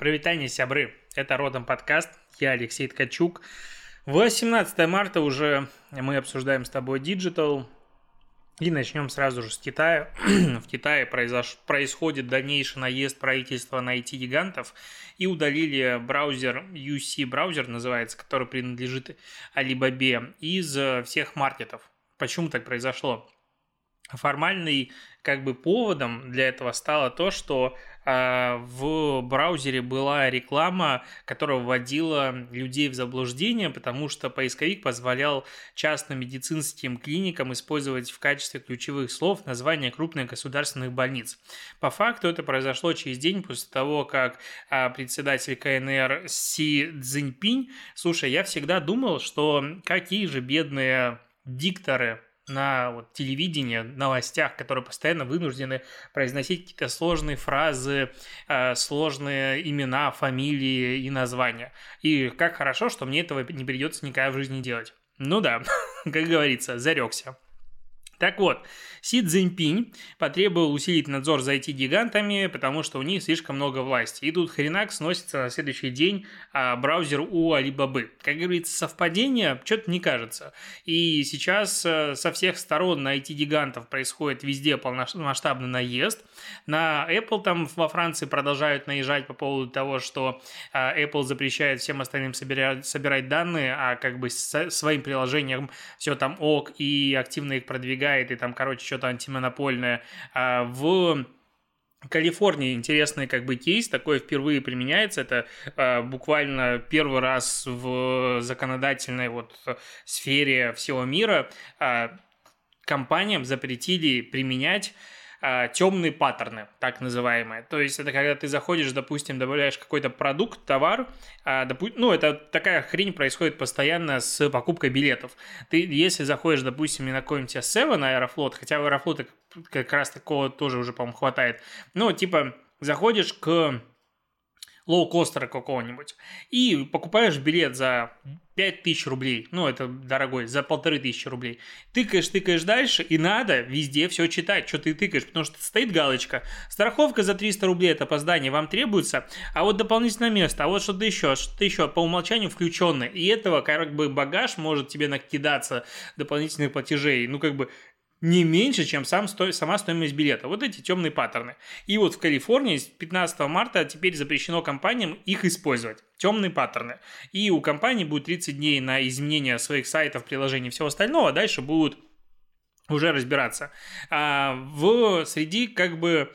Провитание, сябры. Это Родом подкаст. Я Алексей Ткачук. 18 марта уже мы обсуждаем с тобой Digital. И начнем сразу же с Китая. в Китае произош... происходит дальнейший наезд правительства на IT-гигантов и удалили браузер UC браузер называется, который принадлежит Alibaba из всех маркетов. Почему так произошло? Формальный как бы поводом для этого стало то, что э, в браузере была реклама, которая вводила людей в заблуждение, потому что поисковик позволял частным медицинским клиникам использовать в качестве ключевых слов названия крупных государственных больниц. По факту это произошло через день после того, как э, председатель КНР Си Цзиньпинь, слушай, я всегда думал, что какие же бедные дикторы на вот, телевидении, новостях, которые постоянно вынуждены произносить какие-то сложные фразы, э, сложные имена, фамилии и названия. И как хорошо, что мне этого не придется никогда в жизни делать. Ну да, как говорится, зарекся. Так вот, Си Цзиньпинь потребовал усилить надзор за IT-гигантами, потому что у них слишком много власти. И тут хренак сносится на следующий день а, браузер у Alibaba. Как говорится, совпадение что-то не кажется. И сейчас а, со всех сторон на IT-гигантов происходит везде полномасштабный наезд. На Apple там во Франции продолжают наезжать по поводу того, что а, Apple запрещает всем остальным собирать, собирать данные, а как бы со, своим приложением все там ок и активно их продвигает помогает, и там, короче, что-то антимонопольное. А в Калифорнии интересный как бы кейс, такое впервые применяется, это э, буквально первый раз в законодательной вот сфере всего мира э, компаниям запретили применять а, темные паттерны, так называемые. То есть это когда ты заходишь, допустим, добавляешь какой-то продукт, товар, а, допу- ну, это такая хрень происходит постоянно с покупкой билетов. Ты, если заходишь, допустим, на какой-нибудь Seven на Аэрофлот, хотя в Аэрофлоте как раз такого тоже уже, по-моему, хватает, ну, типа, заходишь к лоукостера какого-нибудь, и покупаешь билет за 5000 рублей, ну, это дорогой, за полторы тысячи рублей. Тыкаешь, тыкаешь дальше, и надо везде все читать, что ты тыкаешь, потому что стоит галочка. Страховка за 300 рублей, это опоздание, вам требуется, а вот дополнительное место, а вот что-то еще, что-то еще по умолчанию включенное. И этого как бы багаж может тебе накидаться дополнительных платежей. Ну, как бы не меньше, чем сам сто... сама стоимость билета. Вот эти темные паттерны. И вот в Калифорнии с 15 марта теперь запрещено компаниям их использовать. Темные паттерны. И у компании будет 30 дней на изменение своих сайтов, приложений и всего остального, а дальше будут уже разбираться. А в среди как бы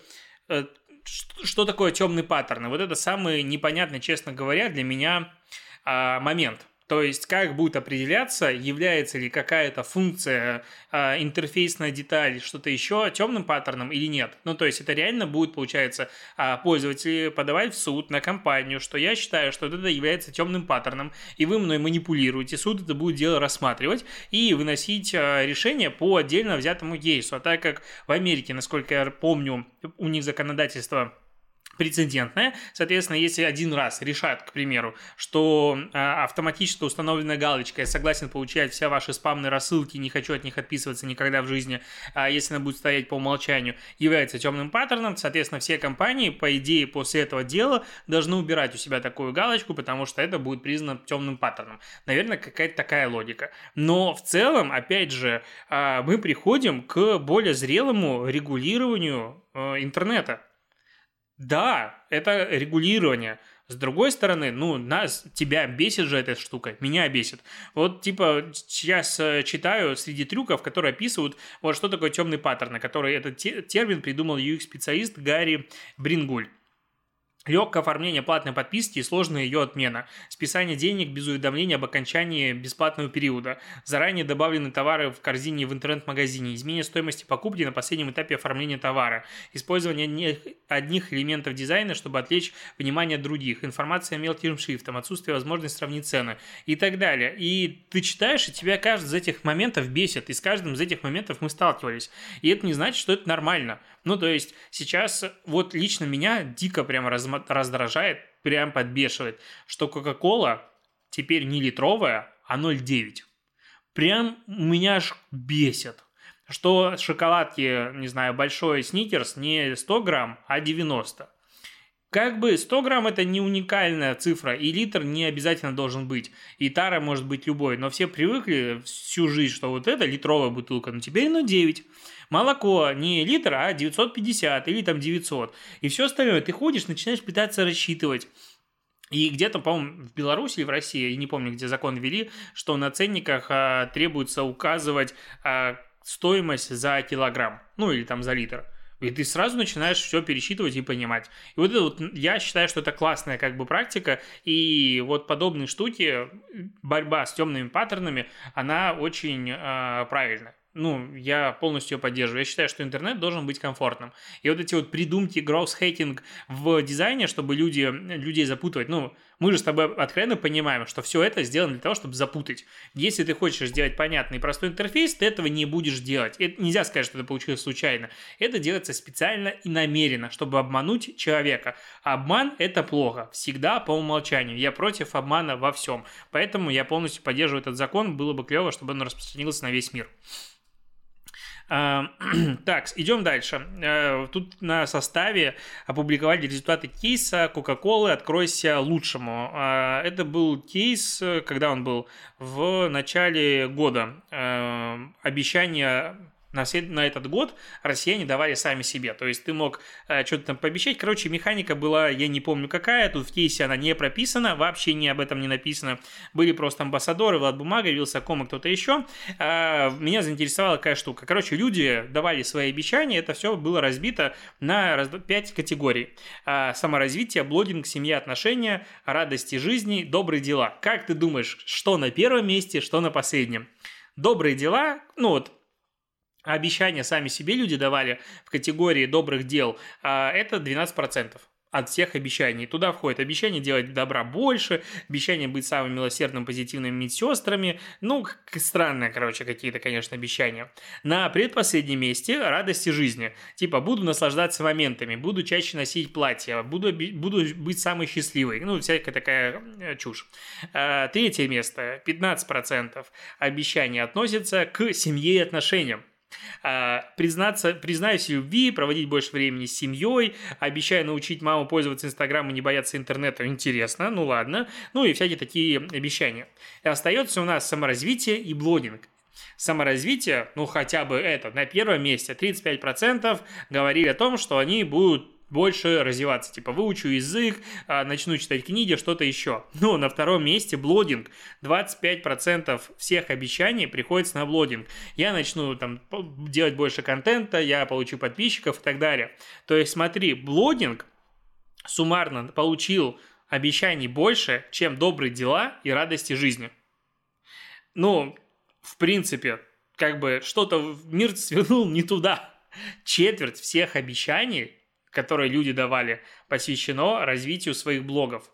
э, что такое темные паттерны? Вот это самый непонятный, честно говоря, для меня а, момент – то есть, как будет определяться, является ли какая-то функция, э, интерфейсная деталь, что-то еще темным паттерном или нет. Ну, то есть, это реально будет, получается, э, пользователи подавать в суд на компанию, что я считаю, что это является темным паттерном, и вы мной манипулируете. Суд это будет дело рассматривать и выносить э, решение по отдельно взятому кейсу. А так как в Америке, насколько я помню, у них законодательство прецедентная. Соответственно, если один раз решат, к примеру, что э, автоматически установленная галочка «Я согласен получать все ваши спамные рассылки, не хочу от них отписываться никогда в жизни», а если она будет стоять по умолчанию, является темным паттерном, соответственно, все компании, по идее, после этого дела должны убирать у себя такую галочку, потому что это будет признано темным паттерном. Наверное, какая-то такая логика. Но в целом, опять же, э, мы приходим к более зрелому регулированию э, интернета. Да, это регулирование. С другой стороны, ну, нас, тебя бесит же эта штука, меня бесит. Вот, типа, сейчас э, читаю среди трюков, которые описывают, вот что такое темный паттерн, который этот термин придумал UX-специалист Гарри Брингуль. Легкое оформление платной подписки и сложная ее отмена. Списание денег без уведомления об окончании бесплатного периода. Заранее добавлены товары в корзине в интернет-магазине. Изменение стоимости покупки на последнем этапе оформления товара. Использование одних элементов дизайна, чтобы отвлечь внимание других. Информация мелким шрифтом. Отсутствие возможности сравнить цены. И так далее. И ты читаешь, и тебя каждый из этих моментов бесит. И с каждым из этих моментов мы сталкивались. И это не значит, что это нормально. Ну, то есть сейчас вот лично меня дико прямо раздражает, прям подбешивает, что Кока-Кола теперь не литровая, а 0,9. Прям меня аж бесит. Что шоколадки, не знаю, большой сникерс не 100 грамм, а 90. Как бы 100 грамм это не уникальная цифра, и литр не обязательно должен быть. И тара может быть любой, но все привыкли всю жизнь, что вот это литровая бутылка, но теперь ну 9. Молоко не литр, а 950 или там 900. И все остальное. Ты ходишь, начинаешь пытаться рассчитывать. И где-то, по-моему, в Беларуси или в России, я не помню, где закон ввели, что на ценниках а, требуется указывать а, стоимость за килограмм, ну или там за литр. И ты сразу начинаешь все пересчитывать и понимать. И вот это вот, я считаю, что это классная как бы практика, и вот подобные штуки, борьба с темными паттернами, она очень э, правильная ну, я полностью ее поддерживаю. Я считаю, что интернет должен быть комфортным. И вот эти вот придумки, гроус-хейтинг в дизайне, чтобы люди, людей запутывать, ну, мы же с тобой откровенно понимаем, что все это сделано для того, чтобы запутать. Если ты хочешь сделать понятный и простой интерфейс, ты этого не будешь делать. Это нельзя сказать, что это получилось случайно. Это делается специально и намеренно, чтобы обмануть человека. Обман – это плохо. Всегда по умолчанию. Я против обмана во всем. Поэтому я полностью поддерживаю этот закон. Было бы клево, чтобы он распространился на весь мир. Так, идем дальше. Э, тут на составе опубликовали результаты кейса Coca-Cola «Откройся лучшему». А, это был кейс, когда он был в начале года. Э, обещание на, след... на этот год россияне давали сами себе. То есть ты мог э, что-то там пообещать. Короче, механика была, я не помню какая, тут в кейсе она не прописана, вообще не об этом не написано. Были просто амбассадоры, Влад Бумага, Вилсаком и кто-то еще. Э, меня заинтересовала какая штука. Короче, люди давали свои обещания, это все было разбито на раз... 5 категорий. Э, саморазвитие, блогинг, семья, отношения, радости жизни, добрые дела. Как ты думаешь, что на первом месте, что на последнем? Добрые дела, ну вот обещания сами себе люди давали в категории добрых дел, а, это 12% от всех обещаний. Туда входит обещание делать добра больше, обещание быть самым милосердным, позитивным медсестрами. Ну, странные, короче, какие-то, конечно, обещания. На предпоследнем месте радости жизни. Типа, буду наслаждаться моментами, буду чаще носить платье, буду, буду быть самой счастливой. Ну, всякая такая э, чушь. А, третье место, 15% обещаний относятся к семье и отношениям. А, признаться, признаюсь в любви, проводить больше времени с семьей, обещаю научить маму пользоваться Инстаграмом и не бояться интернета. Интересно, ну ладно. Ну и всякие такие обещания. И остается у нас саморазвитие и блогинг саморазвитие, ну хотя бы это, на первом месте 35% говорили о том, что они будут больше развиваться. Типа, выучу язык, а, начну читать книги, что-то еще. Но на втором месте блогинг. 25% всех обещаний приходится на блогинг. Я начну там делать больше контента, я получу подписчиков и так далее. То есть, смотри, блогинг суммарно получил обещаний больше, чем добрые дела и радости жизни. Ну, в принципе, как бы что-то мир свернул не туда. Четверть всех обещаний которые люди давали, посвящено развитию своих блогов.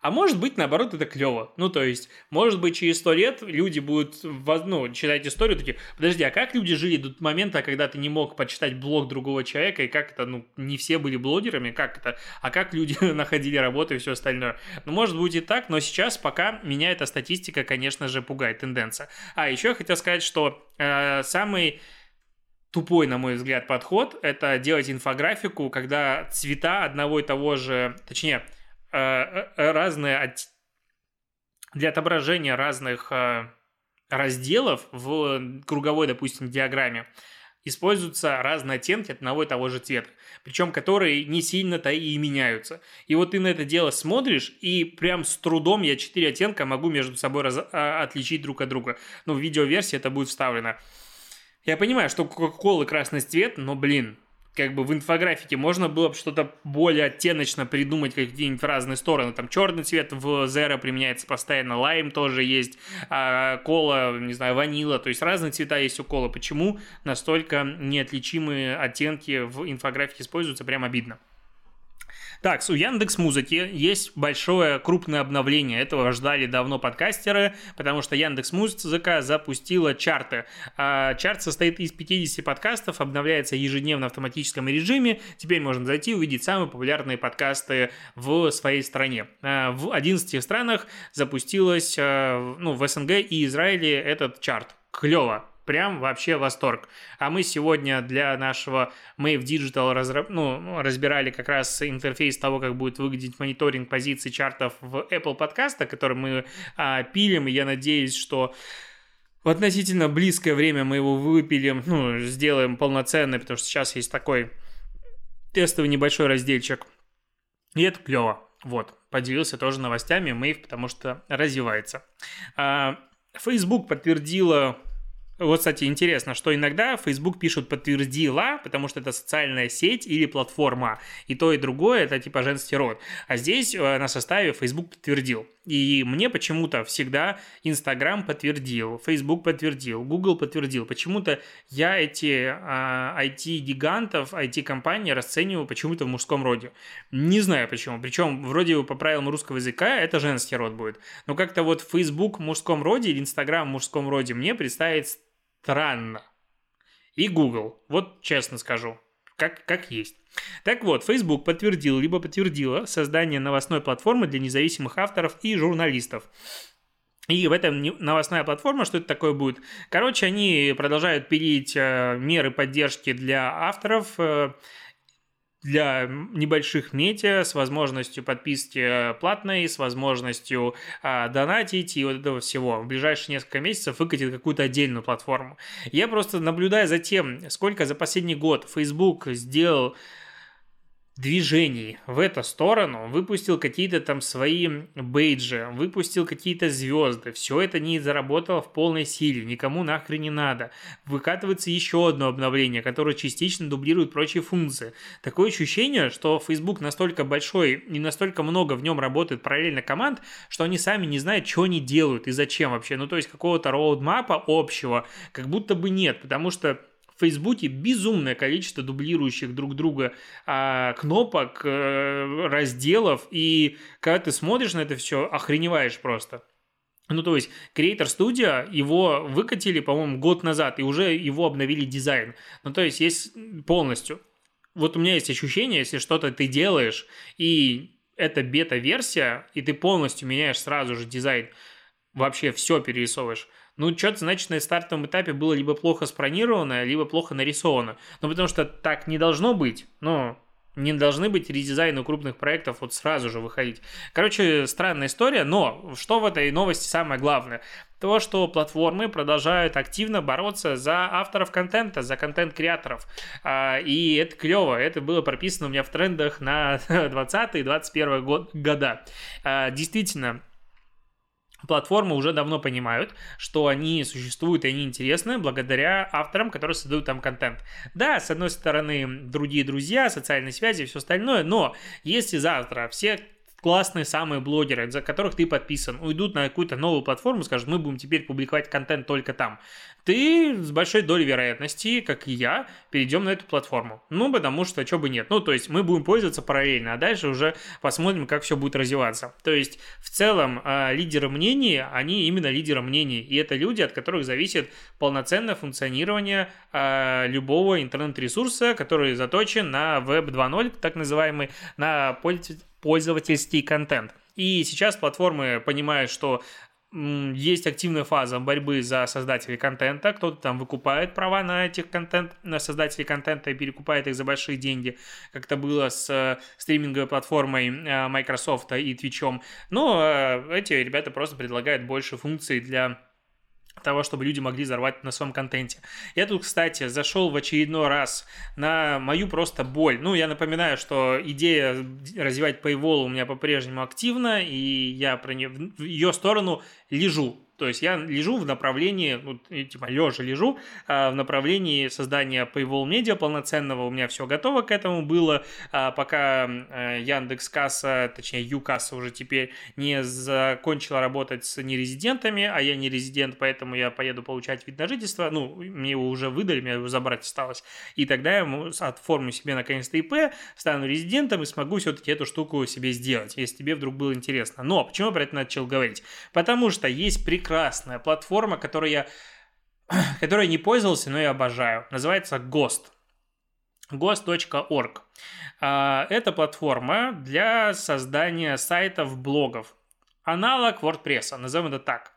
А может быть, наоборот, это клево. Ну, то есть, может быть, через сто лет люди будут, ну, читать историю, такие, подожди, а как люди жили до момента, когда ты не мог почитать блог другого человека, и как это, ну, не все были блогерами, как это, а как люди находили работу и все остальное. Ну, может быть и так, но сейчас пока меня эта статистика, конечно же, пугает, тенденция. А, еще я хотел сказать, что э, самый тупой, на мой взгляд, подход – это делать инфографику, когда цвета одного и того же, точнее, э, э, разные для отображения разных э, разделов в круговой, допустим, диаграмме используются разные оттенки одного и того же цвета, причем которые не сильно-то и меняются. И вот ты на это дело смотришь, и прям с трудом я четыре оттенка могу между собой раз, а, отличить друг от друга. Ну, в видеоверсии это будет вставлено. Я понимаю, что Кока-Кола красный цвет, но, блин, как бы в инфографике можно было бы что-то более оттеночно придумать, какие-нибудь разные стороны. Там черный цвет в Zero применяется постоянно, лайм тоже есть, а кола, не знаю, ванила, то есть разные цвета есть у кола. Почему настолько неотличимые оттенки в инфографике используются, прям обидно. Так, у Яндекс Музыки есть большое крупное обновление. Этого ждали давно подкастеры, потому что Яндекс Музыка запустила чарты. А чарт состоит из 50 подкастов, обновляется ежедневно в автоматическом режиме. Теперь можно зайти и увидеть самые популярные подкасты в своей стране. А, в 11 странах запустилась, а, ну, в СНГ и Израиле этот чарт. Клево Прям вообще восторг. А мы сегодня для нашего Mave Digital разра... ну, разбирали как раз интерфейс того, как будет выглядеть мониторинг позиций чартов в Apple подкаста, который мы а, пилим, и я надеюсь, что в относительно близкое время мы его выпилим, ну, сделаем полноценный, потому что сейчас есть такой тестовый небольшой разделчик. И это клево. Вот, поделился тоже новостями Мэйв, потому что развивается. А, Facebook подтвердила вот, кстати, интересно, что иногда Facebook пишут «подтвердила», потому что это социальная сеть или платформа. И то, и другое – это типа женский род. А здесь э, на составе Facebook подтвердил. И мне почему-то всегда Instagram подтвердил, Facebook подтвердил, Google подтвердил. Почему-то я эти а, IT-гигантов, IT-компании расцениваю почему-то в мужском роде. Не знаю почему. Причем вроде бы по правилам русского языка это женский род будет. Но как-то вот Facebook в мужском роде или Instagram в мужском роде мне представить странно. И Google. Вот честно скажу. Как, как есть. Так вот, Facebook подтвердил, либо подтвердила создание новостной платформы для независимых авторов и журналистов. И в этом новостная платформа, что это такое будет? Короче, они продолжают пилить э, меры поддержки для авторов, э, для небольших медиа с возможностью подписки платной, с возможностью а, донатить и вот этого всего. В ближайшие несколько месяцев выкатит какую-то отдельную платформу. Я просто наблюдаю за тем, сколько за последний год Facebook сделал движений в эту сторону, выпустил какие-то там свои бейджи, выпустил какие-то звезды. Все это не заработало в полной силе, никому нахрен не надо. Выкатывается еще одно обновление, которое частично дублирует прочие функции. Такое ощущение, что Facebook настолько большой и настолько много в нем работает параллельно команд, что они сами не знают, что они делают и зачем вообще. Ну, то есть какого-то роудмапа общего как будто бы нет, потому что в Фейсбуке безумное количество дублирующих друг друга а, кнопок, а, разделов, и когда ты смотришь на это все, охреневаешь просто. Ну, то есть, Creator Studio, его выкатили, по-моему, год назад, и уже его обновили дизайн. Ну, то есть, есть полностью. Вот у меня есть ощущение, если что-то ты делаешь, и это бета-версия, и ты полностью меняешь сразу же дизайн, вообще все перерисовываешь, ну, что-то, значит, на стартовом этапе было либо плохо спланировано, либо плохо нарисовано. Ну, потому что так не должно быть. Ну, не должны быть редизайны крупных проектов вот сразу же выходить. Короче, странная история, но что в этой новости самое главное? То, что платформы продолжают активно бороться за авторов контента, за контент-креаторов. А, и это клево, это было прописано у меня в трендах на 20-21 года. А, действительно, платформы уже давно понимают, что они существуют и они интересны благодаря авторам, которые создают там контент. Да, с одной стороны, другие друзья, социальные связи и все остальное, но если завтра все классные самые блогеры, за которых ты подписан, уйдут на какую-то новую платформу, скажут, мы будем теперь публиковать контент только там ты с большой долей вероятности, как и я, перейдем на эту платформу. Ну, потому что, что бы нет. Ну, то есть мы будем пользоваться параллельно, а дальше уже посмотрим, как все будет развиваться. То есть, в целом, э, лидеры мнений, они именно лидеры мнений. И это люди, от которых зависит полноценное функционирование э, любого интернет-ресурса, который заточен на Web 2.0, так называемый, на пользовательский контент. И сейчас платформы понимают, что есть активная фаза борьбы за создателей контента. Кто-то там выкупает права на этих контент, на создателей контента и перекупает их за большие деньги, как это было с э, стриминговой платформой э, Microsoft и Twitch. Но э, эти ребята просто предлагают больше функций для того, чтобы люди могли взорвать на своем контенте. Я тут, кстати, зашел в очередной раз на мою просто боль. Ну, я напоминаю, что идея развивать Paywall у меня по-прежнему активна, и я про нее, в ее сторону лежу. То есть я лежу в направлении, ну, типа лежа лежу, а, в направлении создания Paywall Media полноценного. У меня все готово к этому было, а, пока а, Яндекс Касса, точнее Юкасса уже теперь не закончила работать с нерезидентами, а я не резидент, поэтому я поеду получать вид на жительство. Ну, мне его уже выдали, мне его забрать осталось. И тогда я оформлю себе наконец-то ИП, стану резидентом и смогу все-таки эту штуку себе сделать, если тебе вдруг было интересно. Но почему я про это начал говорить? Потому что есть прекрасный прекрасная платформа, которой я, которой не пользовался, но я обожаю. Называется Ghost. ghost.org. А, это платформа для создания сайтов, блогов. Аналог WordPress, назовем это так.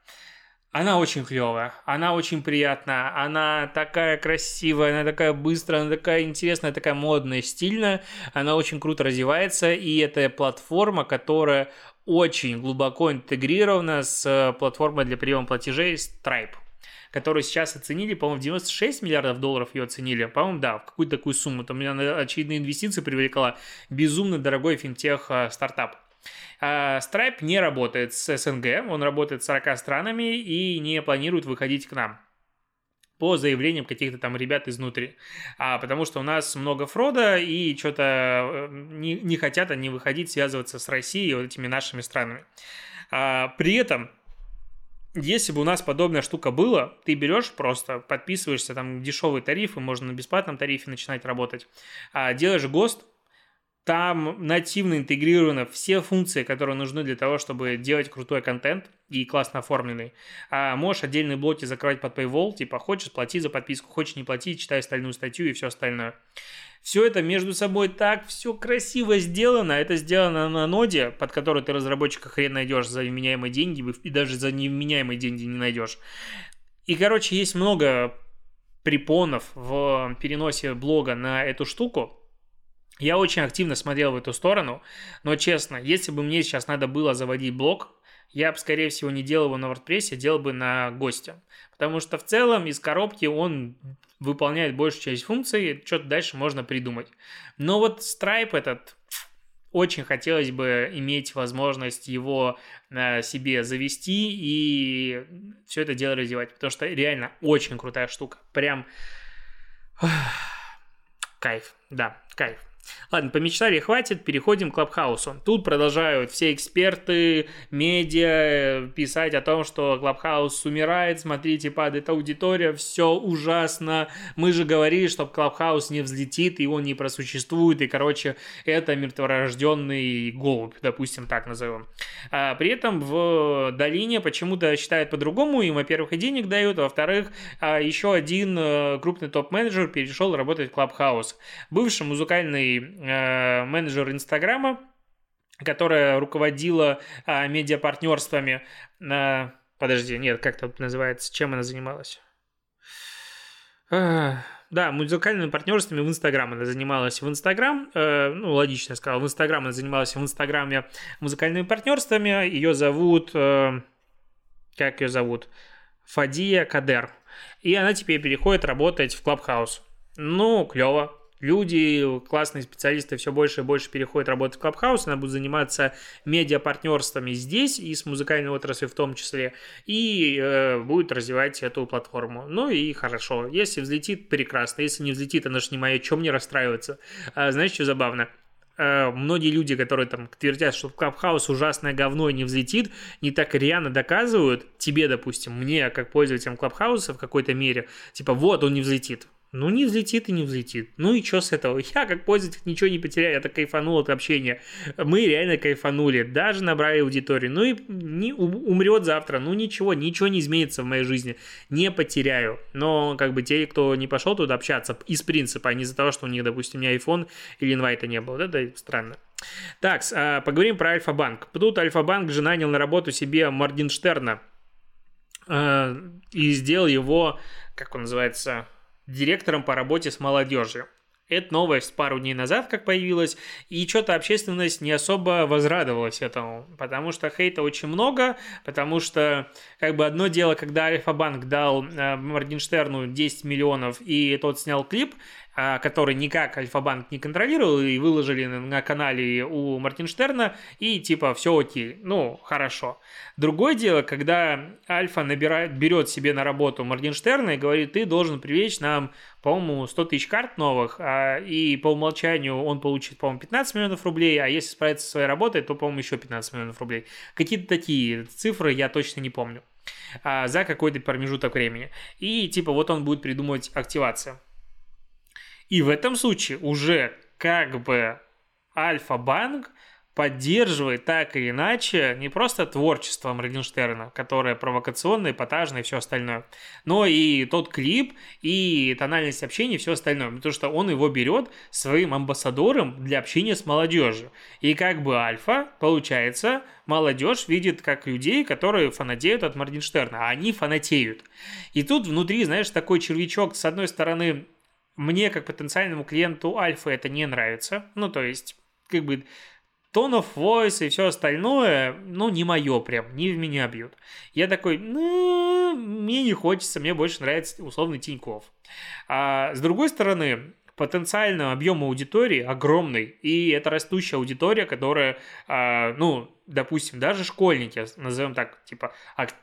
Она очень клевая, она очень приятная, она такая красивая, она такая быстрая, она такая интересная, такая модная, стильная, она очень круто развивается, и это платформа, которая очень глубоко интегрирована с платформой для приема платежей Stripe которую сейчас оценили, по-моему, 96 миллиардов долларов ее оценили, по-моему, да, в какую-то такую сумму. Там меня очевидные инвестиции привлекла безумно дорогой финтех а, стартап. А, Stripe не работает с СНГ, он работает с 40 странами и не планирует выходить к нам по заявлениям каких-то там ребят изнутри. А, потому что у нас много фрода, и что-то э, не, не хотят они выходить, связываться с Россией и вот этими нашими странами. А, при этом если бы у нас подобная штука была, ты берешь просто, подписываешься, там дешевые тарифы, можно на бесплатном тарифе начинать работать, а делаешь ГОСТ, там нативно интегрированы все функции, которые нужны для того, чтобы делать крутой контент и классно оформленный. А можешь отдельные блоки закрывать под Paywall, типа хочешь плати за подписку, хочешь не плати, читай остальную статью и все остальное. Все это между собой так все красиво сделано. Это сделано на ноде, под которой ты разработчика хрен найдешь за вменяемые деньги, и даже за невменяемые деньги не найдешь. И, короче, есть много препонов в переносе блога на эту штуку. Я очень активно смотрел в эту сторону, но честно, если бы мне сейчас надо было заводить блог, я бы, скорее всего, не делал его на WordPress, а делал бы на госте. Потому что в целом из коробки он выполняет большую часть функций, что-то дальше можно придумать. Но вот Stripe этот, очень хотелось бы иметь возможность его э, себе завести и все это дело развивать, потому что реально очень крутая штука. Прям кайф, да, кайф. Ладно, помечтали, хватит, переходим к Клабхаусу. Тут продолжают все эксперты, медиа писать о том, что Клабхаус умирает, смотрите, падает аудитория, все ужасно. Мы же говорили, что Клабхаус не взлетит, и он не просуществует, и, короче, это мертворожденный голубь, допустим, так назовем. А при этом в долине почему-то считают по-другому, им, во-первых, и денег дают, а во-вторых, еще один э, крупный топ-менеджер перешел работать в Клабхаус. Бывший музыкальный э, менеджер Инстаграма, которая руководила э, медиапартнерствами. Э, подожди, нет, как это называется? Чем она занималась? Э, да, музыкальными партнерствами в Инстаграм она занималась. В Инстаграм, э, ну, логично сказал, в Инстаграм она занималась в Инстаграме музыкальными партнерствами. Ее зовут... Э, как ее зовут? Фадия Кадер. И она теперь переходит работать в Клабхаус. Ну, клево, люди, классные специалисты все больше и больше переходят работать в Clubhouse, она будет заниматься медиапартнерствами здесь и с музыкальной отраслью в том числе, и э, будет развивать эту платформу. Ну и хорошо. Если взлетит, прекрасно. Если не взлетит, она же не моя, чем мне расстраиваться? А, знаешь, что забавно? Uh, многие люди, которые там твердят, что Clubhouse ужасное говно и не взлетит, не так рьяно доказывают тебе, допустим, мне, как пользователям Clubhouse в какой-то мере, типа, вот он не взлетит, ну, не взлетит и не взлетит. Ну и что с этого? Я, как пользователь, ничего не потеряю. Я так кайфанул от общения. Мы реально кайфанули. Даже набрали аудиторию. Ну и не, умрет завтра. Ну ничего, ничего не изменится в моей жизни. Не потеряю. Но как бы те, кто не пошел туда общаться из принципа, а не из-за того, что у них, допустим, у меня iPhone или инвайта не было. Это странно. Так, а, поговорим про Альфа-банк. Тут Альфа-банк же нанял на работу себе Моргенштерна а, и сделал его, как он называется, директором по работе с молодежью. Это новость пару дней назад как появилась, и что-то общественность не особо возрадовалась этому, потому что хейта очень много, потому что как бы одно дело, когда Альфа-банк дал э, Моргенштерну 10 миллионов, и тот снял клип, который никак Альфа-банк не контролировал, и выложили на канале у Мартинштерна, и типа все окей, ну, хорошо. Другое дело, когда Альфа набирает, берет себе на работу Моргенштерна и говорит, ты должен привлечь нам, по-моему, 100 тысяч карт новых, а, и по умолчанию он получит, по-моему, 15 миллионов рублей, а если справится со своей работой, то, по-моему, еще 15 миллионов рублей. Какие-то такие цифры я точно не помню а, за какой-то промежуток времени. И типа вот он будет придумывать активацию. И в этом случае уже как бы Альфа-банк поддерживает так или иначе не просто творчество Моргенштерна, которое провокационное, эпатажное и все остальное, но и тот клип, и тональность общения, и все остальное. Потому что он его берет своим амбассадором для общения с молодежью. И как бы альфа, получается, молодежь видит как людей, которые фанатеют от Моргенштерна, а они фанатеют. И тут внутри, знаешь, такой червячок, с одной стороны, мне, как потенциальному клиенту Альфа, это не нравится. Ну, то есть, как бы, Tone of Voice и все остальное, ну, не мое прям, не в меня бьют. Я такой, ну, мне не хочется, мне больше нравится условный Тиньков. А с другой стороны, потенциально объем аудитории огромный, и это растущая аудитория, которая, а, ну, допустим, даже школьники, назовем так, типа,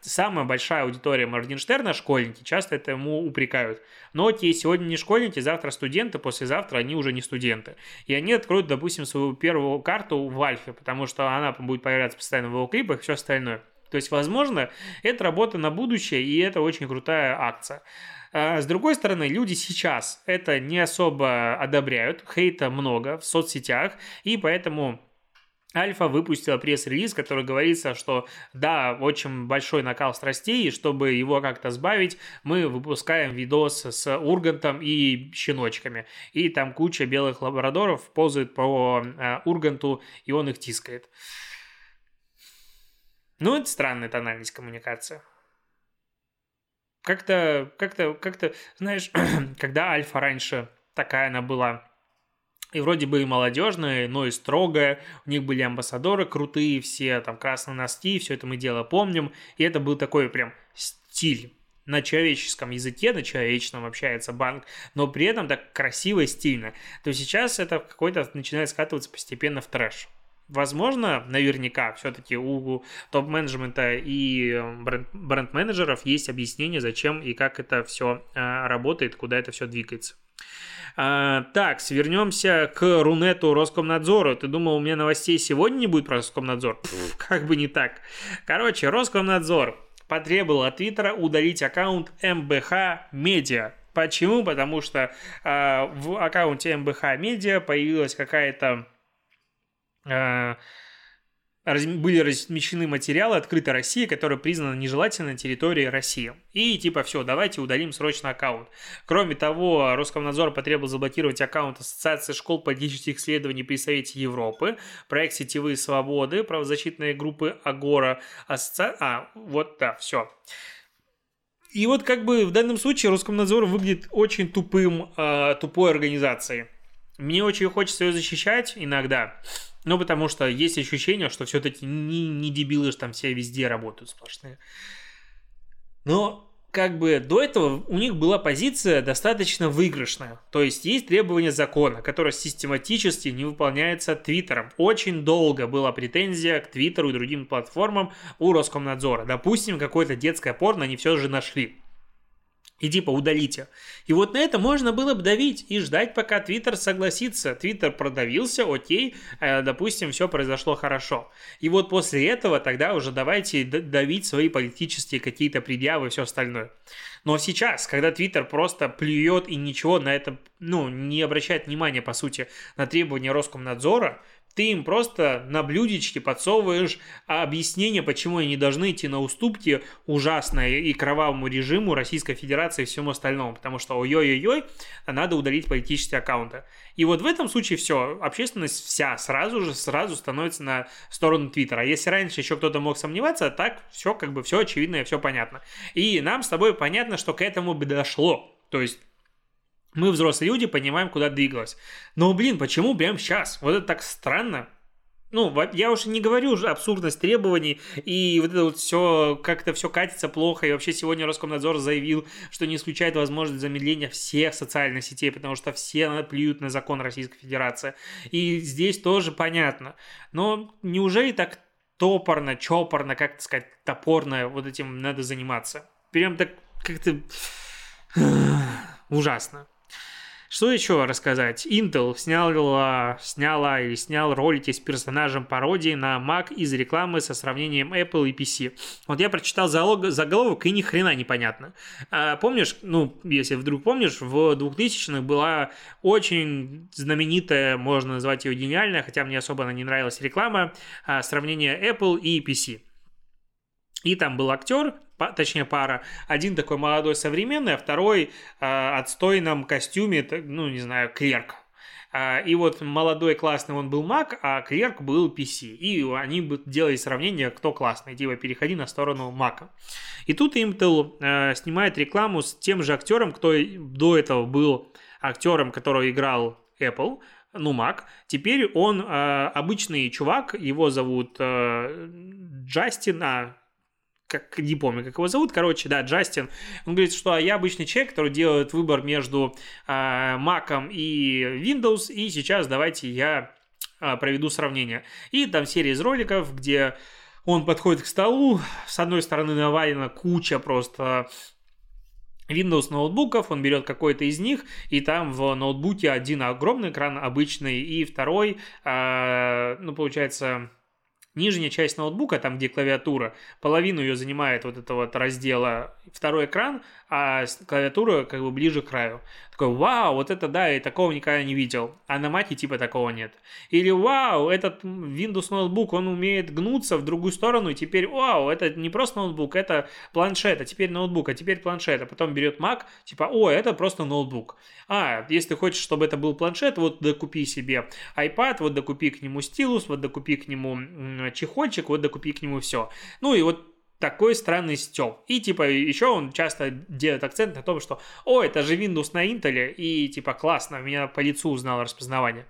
самая большая аудитория Моргенштерна, школьники, часто это ему упрекают. Но те сегодня не школьники, завтра студенты, послезавтра они уже не студенты. И они откроют, допустим, свою первую карту в Альфе, потому что она будет появляться постоянно в его клипах и все остальное. То есть, возможно, это работа на будущее, и это очень крутая акция. А, с другой стороны, люди сейчас это не особо одобряют, хейта много в соцсетях, и поэтому Альфа выпустила пресс-релиз, который говорится, что да, очень большой накал страстей, и чтобы его как-то сбавить, мы выпускаем видос с Ургантом и щеночками. И там куча белых лабрадоров ползает по э, Урганту, и он их тискает. Ну, это странная тональность коммуникации как-то, как-то, как-то, знаешь, когда Альфа раньше такая она была, и вроде бы и молодежная, но и строгая. У них были амбассадоры крутые, все там красные носки, все это мы дело помним. И это был такой прям стиль на человеческом языке, на человечном общается банк, но при этом так красиво и стильно. То сейчас это какой-то начинает скатываться постепенно в трэш. Возможно, наверняка, все-таки у топ-менеджмента и э, бренд-менеджеров есть объяснение, зачем и как это все э, работает, куда это все двигается. А, так, свернемся к Рунету Роскомнадзору. Ты думал, у меня новостей сегодня не будет про Роскомнадзор? Пфф, как бы не так. Короче, Роскомнадзор потребовал от Твиттера удалить аккаунт МБХ Медиа. Почему? Потому что э, в аккаунте МБХ Медиа появилась какая-то были размещены материалы «Открытая Россия», которая признана нежелательной на территории России. И типа все, давайте удалим срочно аккаунт. Кроме того, Роскомнадзор потребовал заблокировать аккаунт Ассоциации школ политических исследований при Совете Европы, проект «Сетевые свободы», правозащитные группы Агора, асоци... А, вот, да, все. И вот как бы в данном случае Роскомнадзор выглядит очень тупым, э, тупой организацией. Мне очень хочется ее защищать иногда, ну, потому что есть ощущение, что все-таки не, не дебилы же там все везде работают сплошные. Но как бы до этого у них была позиция достаточно выигрышная. То есть есть требования закона, которое систематически не выполняется Твиттером. Очень долго была претензия к Твиттеру и другим платформам у Роскомнадзора. Допустим, какое-то детское порно они все же нашли и типа удалите. И вот на это можно было бы давить и ждать, пока Твиттер согласится. Твиттер продавился, окей, э, допустим, все произошло хорошо. И вот после этого тогда уже давайте давить свои политические какие-то предъявы и все остальное. Но сейчас, когда Твиттер просто плюет и ничего на это, ну, не обращает внимания, по сути, на требования Роскомнадзора, ты им просто на блюдечке подсовываешь объяснение, почему они должны идти на уступки ужасной и кровавому режиму Российской Федерации и всему остальному, потому что ой-ой-ой, надо удалить политические аккаунты. И вот в этом случае все, общественность вся сразу же, сразу становится на сторону Твиттера. Если раньше еще кто-то мог сомневаться, так все как бы все очевидно и все понятно. И нам с тобой понятно, что к этому бы дошло. То есть мы, взрослые люди, понимаем, куда двигалось. Но, блин, почему прямо сейчас? Вот это так странно. Ну, я уже не говорю уже абсурдность требований, и вот это вот все, как-то все катится плохо, и вообще сегодня Роскомнадзор заявил, что не исключает возможность замедления всех социальных сетей, потому что все плюют на закон Российской Федерации. И здесь тоже понятно. Но неужели так топорно, чопорно, как сказать, топорно вот этим надо заниматься? Прям так как-то ужасно. Что еще рассказать? Intel сняла, сняла или снял ролики с персонажем пародии на Mac из рекламы со сравнением Apple и PC. Вот я прочитал залог, заголовок и ни хрена непонятно. А, помнишь, ну, если вдруг помнишь, в 2000-х была очень знаменитая, можно назвать ее гениальная, хотя мне особо она не нравилась реклама, а, сравнение Apple и PC. И там был актер, точнее пара, один такой молодой современный, а второй э, отстойном костюме, ну не знаю, клерк. А, и вот молодой классный он был Mac, а клерк был PC. И они делали сравнение, кто классный. Типа переходи на сторону Mac. И тут Intel э, снимает рекламу с тем же актером, кто до этого был актером, который играл Apple, ну, Mac. Теперь он э, обычный чувак, его зовут э, Джастин, а как не помню, как его зовут, короче, да, Джастин, он говорит, что я обычный человек, который делает выбор между э, Mac и Windows, и сейчас давайте я э, проведу сравнение. И там серия из роликов, где он подходит к столу, с одной стороны навалена куча просто Windows ноутбуков, он берет какой-то из них, и там в ноутбуке один огромный экран обычный, и второй, э, ну, получается, Нижняя часть ноутбука, там где клавиатура, половину ее занимает вот это вот раздела второй экран, а клавиатура как бы ближе к краю. Такой, вау, вот это да, и такого никогда не видел. А на Маке типа такого нет. Или вау, этот Windows ноутбук, он умеет гнуться в другую сторону, и теперь вау, это не просто ноутбук, это планшет, а теперь ноутбук, а теперь планшет. А потом берет Mac, типа, о, это просто ноутбук. А, если ты хочешь, чтобы это был планшет, вот докупи себе iPad, вот докупи к нему стилус, вот докупи к нему чехольчик, вот докупи к нему все. Ну и вот такой странный стёб. И, типа, еще он часто делает акцент на том, что «О, это же Windows на Intel», и, типа, классно, меня по лицу узнал распознавание.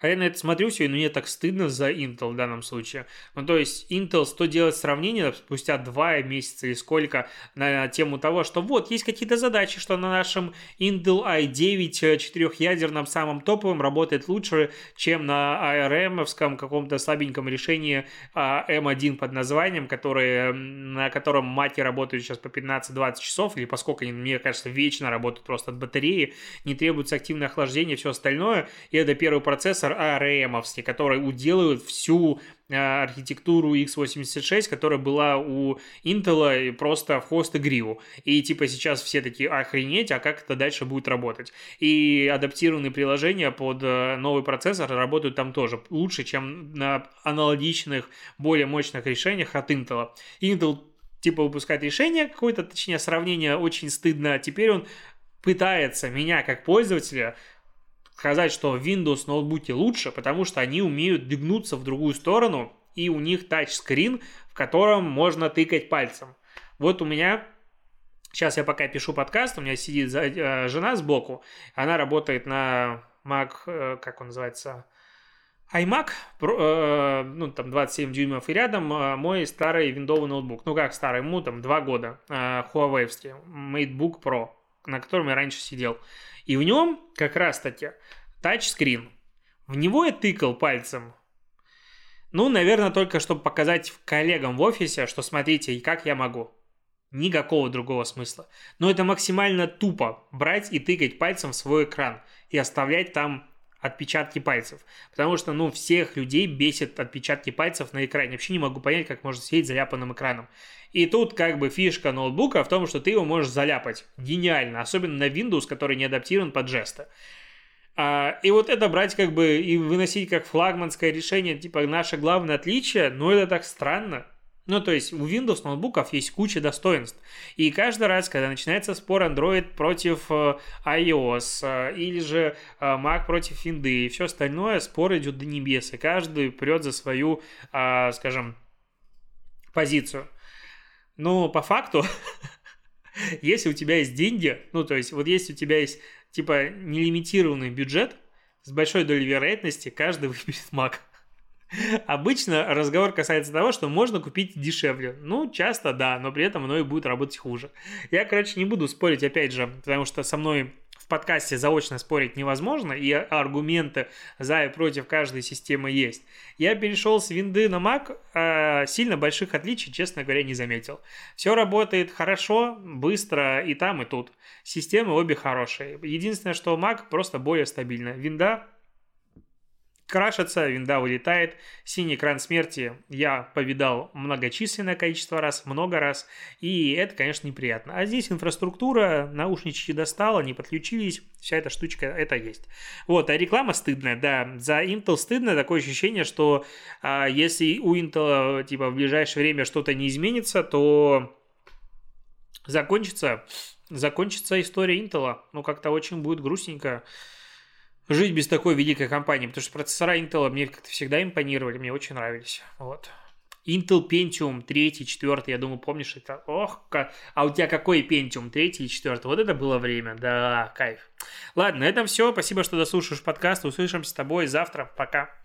А я на это смотрю все, и мне так стыдно за Intel в данном случае. Ну, то есть, Intel, что делать сравнение спустя два месяца или сколько на тему того, что вот, есть какие-то задачи, что на нашем Intel i9 четырехъядерном самом топовом работает лучше, чем на ARM-овском каком-то слабеньком решении M1 а, под названием, который, на котором мати работают сейчас по 15-20 часов, или поскольку они, мне кажется, вечно работают просто от батареи, не требуется активное охлаждение, все остальное, и это первый процессор процессор ARM, который уделывает всю э, архитектуру x86, которая была у Intel просто в хост и гриву. И типа сейчас все такие охренеть, а как это дальше будет работать. И адаптированные приложения под э, новый процессор работают там тоже лучше, чем на аналогичных, более мощных решениях от Intel. Intel типа выпускает решение какое-то, точнее сравнение очень стыдно, а теперь он пытается меня как пользователя сказать, что Windows ноутбуки лучше, потому что они умеют двигнуться в другую сторону, и у них тачскрин, в котором можно тыкать пальцем. Вот у меня Сейчас я пока пишу подкаст, у меня сидит э, жена сбоку, она работает на Mac, э, как он называется, iMac, э, ну, там 27 дюймов, и рядом мой старый виндовый ноутбук. Ну, как старый, ему там 2 года, Huawei, MateBook Pro, на котором я раньше сидел. И в нем как раз-таки тачскрин. В него я тыкал пальцем. Ну, наверное, только чтобы показать коллегам в офисе, что смотрите, как я могу. Никакого другого смысла. Но это максимально тупо брать и тыкать пальцем в свой экран и оставлять там отпечатки пальцев. Потому что, ну, всех людей бесит отпечатки пальцев на экране. Вообще не могу понять, как можно сидеть заляпанным экраном. И тут как бы фишка ноутбука в том, что ты его можешь заляпать. Гениально. Особенно на Windows, который не адаптирован под жесты. А, и вот это брать как бы и выносить как флагманское решение, типа наше главное отличие, ну это так странно. Ну, то есть у Windows ноутбуков есть куча достоинств. И каждый раз, когда начинается спор Android против э, iOS, э, или же э, Mac против Windows и все остальное, спор идет до небес. И каждый прет за свою, скажем, позицию. Но по факту, если у тебя есть деньги, ну, то есть вот если у тебя есть, типа, нелимитированный бюджет, с большой долей вероятности каждый выберет Mac. Обычно разговор касается того, что можно купить дешевле. Ну, часто да, но при этом оно и будет работать хуже. Я, короче, не буду спорить, опять же, потому что со мной подкасте заочно спорить невозможно, и аргументы за и против каждой системы есть. Я перешел с винды на Mac, а сильно больших отличий, честно говоря, не заметил. Все работает хорошо, быстро и там, и тут. Системы обе хорошие. Единственное, что Mac просто более стабильно. Винда крашится, винда вылетает. Синий экран смерти я повидал многочисленное количество раз, много раз, и это, конечно, неприятно. А здесь инфраструктура, наушнички достала, не подключились, вся эта штучка, это есть. Вот, а реклама стыдная, да, за Intel стыдно, такое ощущение, что а, если у Intel, типа, в ближайшее время что-то не изменится, то закончится, закончится история Intel. Ну, как-то очень будет грустненько жить без такой великой компании, потому что процессора Intel мне как-то всегда импонировали, мне очень нравились. Вот. Intel Pentium 3, 4, я думаю, помнишь это? Ох, как... а у тебя какой Pentium 3 и 4? Вот это было время, да, кайф. Ладно, на этом все. Спасибо, что дослушаешь подкаст. Услышимся с тобой завтра. Пока.